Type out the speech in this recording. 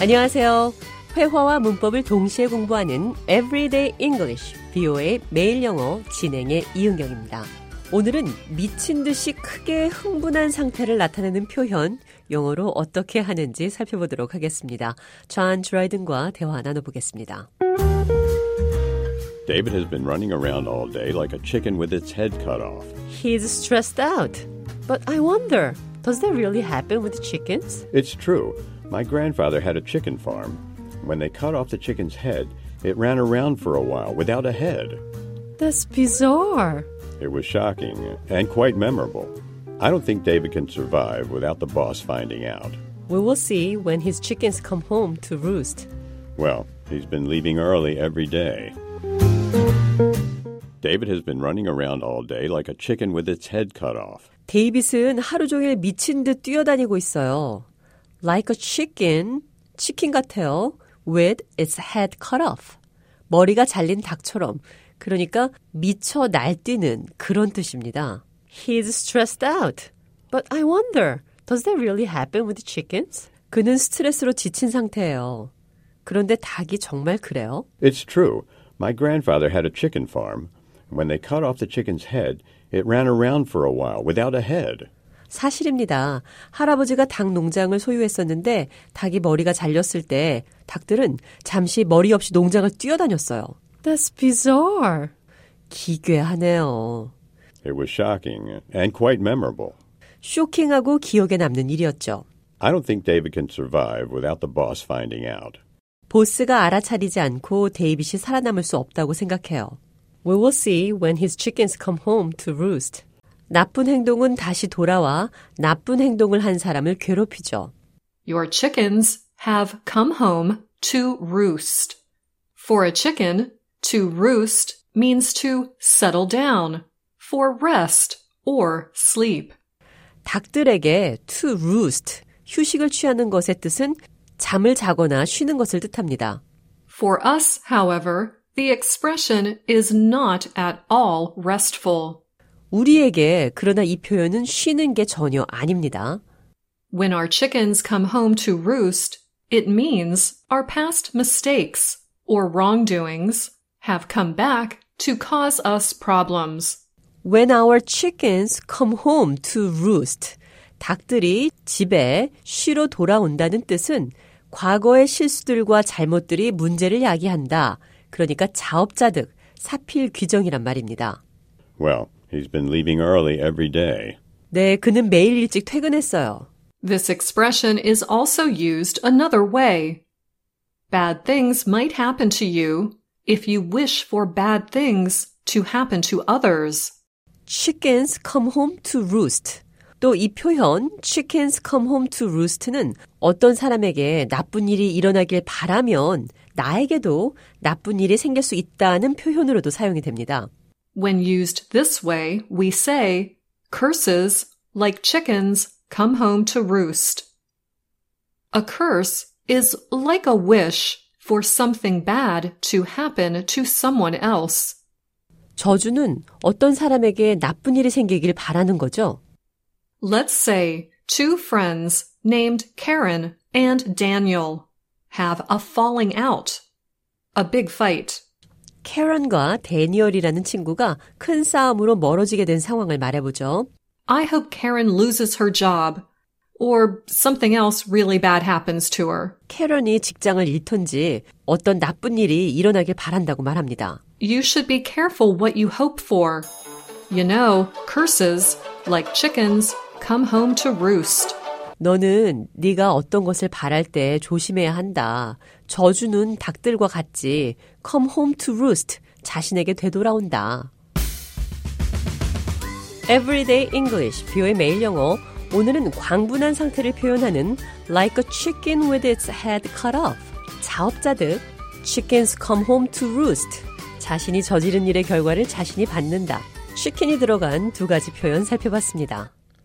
안녕하세요. 회화와 문법을 동시에 공부하는 Everyday English, BO의 매일 영어 진행의 이은경입니다. 오늘은 미친 듯이 크게 흥분한 상태를 나타내는 표현, 영어로 어떻게 하는지 살펴보도록 하겠습니다. 존 드라이든과 대화 나눠보겠습니다. David has been running around all day like a chicken with its head cut off. He's stressed out. But I wonder, does that really happen with chickens? It's true. My grandfather had a chicken farm. When they cut off the chicken's head, it ran around for a while without a head. That's bizarre. It was shocking and quite memorable. I don't think David can survive without the boss finding out. We will see when his chickens come home to roost. Well, he's been leaving early every day. David has been running around all day like a chicken with its head cut off. 데이빗은 하루 종일 미친 듯 뛰어다니고 있어요. Like a chicken, 치킨 같아요. With its head cut off. 머리가 잘린 닭처럼. 그러니까 미쳐 날뛰는 그런 뜻입니다. He's stressed out. But I wonder, does that really happen with chickens? 그는 스트레스로 지친 상태예요. 그런데 닭이 정말 그래요? It's true. My grandfather had a chicken farm. When they cut off the chicken's head, it ran around for a while without a head. 사실입니다. 할아버지가 닭 농장을 소유했었는데 닭이 머리가 잘렸을 때 닭들은 잠시 머리 없이 농장을 뛰어다녔어요. That's bizarre. 기괴하네요. It was shocking and quite memorable. 쇼킹하고 기억에 남는 일이었죠. I don't think David can survive without the boss finding out. 보스가 알아차리지 않고 데이빗이 살아남을 수 없다고 생각해요. We will see when his chickens come home to roost. 나쁜 행동은 다시 돌아와 나쁜 행동을 한 사람을 괴롭히죠. Your chickens have come home to roost. For a chicken, to roost means to settle down, for rest or sleep. 닭들에게 to roost, 휴식을 취하는 것의 뜻은 잠을 자거나 쉬는 것을 뜻합니다. For us, however, the expression is not at all restful. 우리에게 그러나 이 표현은 쉬는 게 전혀 아닙니다. When our chickens come home to roost, it means our past mistakes or wrongdoings have come back to cause us problems. When our chickens come home to roost. 닭들이 집에 쉬러 돌아온다는 뜻은 과거의 실수들과 잘못들이 문제를 야기한다. 그러니까 자업자득, 사필 규정이란 말입니다. Well, he's been leaving early every day. 네, 그는 매일 일찍 퇴근했어요. This expression is also used another way. Bad things might happen to you if you wish for bad things to happen to others. Chickens come home to roost. 또 이 표현 chickens come home to roost는 어떤 사람에게 나쁜 일이 일어나길 바라면 나에게도 나쁜 일이 생길 수 있다는 표현으로도 사용이 됩니다. When used this way, we say, curses, like chickens, come home to roost. A curse is like a wish for something bad to happen to someone else. 저주는 어떤 사람에게 나쁜 일이 생기길 바라는 거죠. Let's say two friends named Karen and Daniel have a falling out, a big fight. 캐런과 데니얼이라는 친구가 큰 싸움으로 멀어지게 된 상황을 말해보죠. I hope Karen loses her job or something else really bad happens to her. 캐런이 직장을 잃던지 어떤 나쁜 일이 일어나길 바란다고 말합니다. You should be careful what you hope for. You know, curses, like chickens, come home to roost. 너는 네가 어떤 것을 바랄 때 조심해야 한다. 저주는 닭들과 같이 come home to roost 자신에게 되돌아온다. Everyday English, 뷰의 매일 영어. 오늘은 광분한 상태를 표현하는 like a chicken with its head cut off. 자업자득 chickens come home to roost. 자신이 저지른 일의 결과를 자신이 받는다. 치킨이 들어간 두 가지 표현 살펴봤습니다.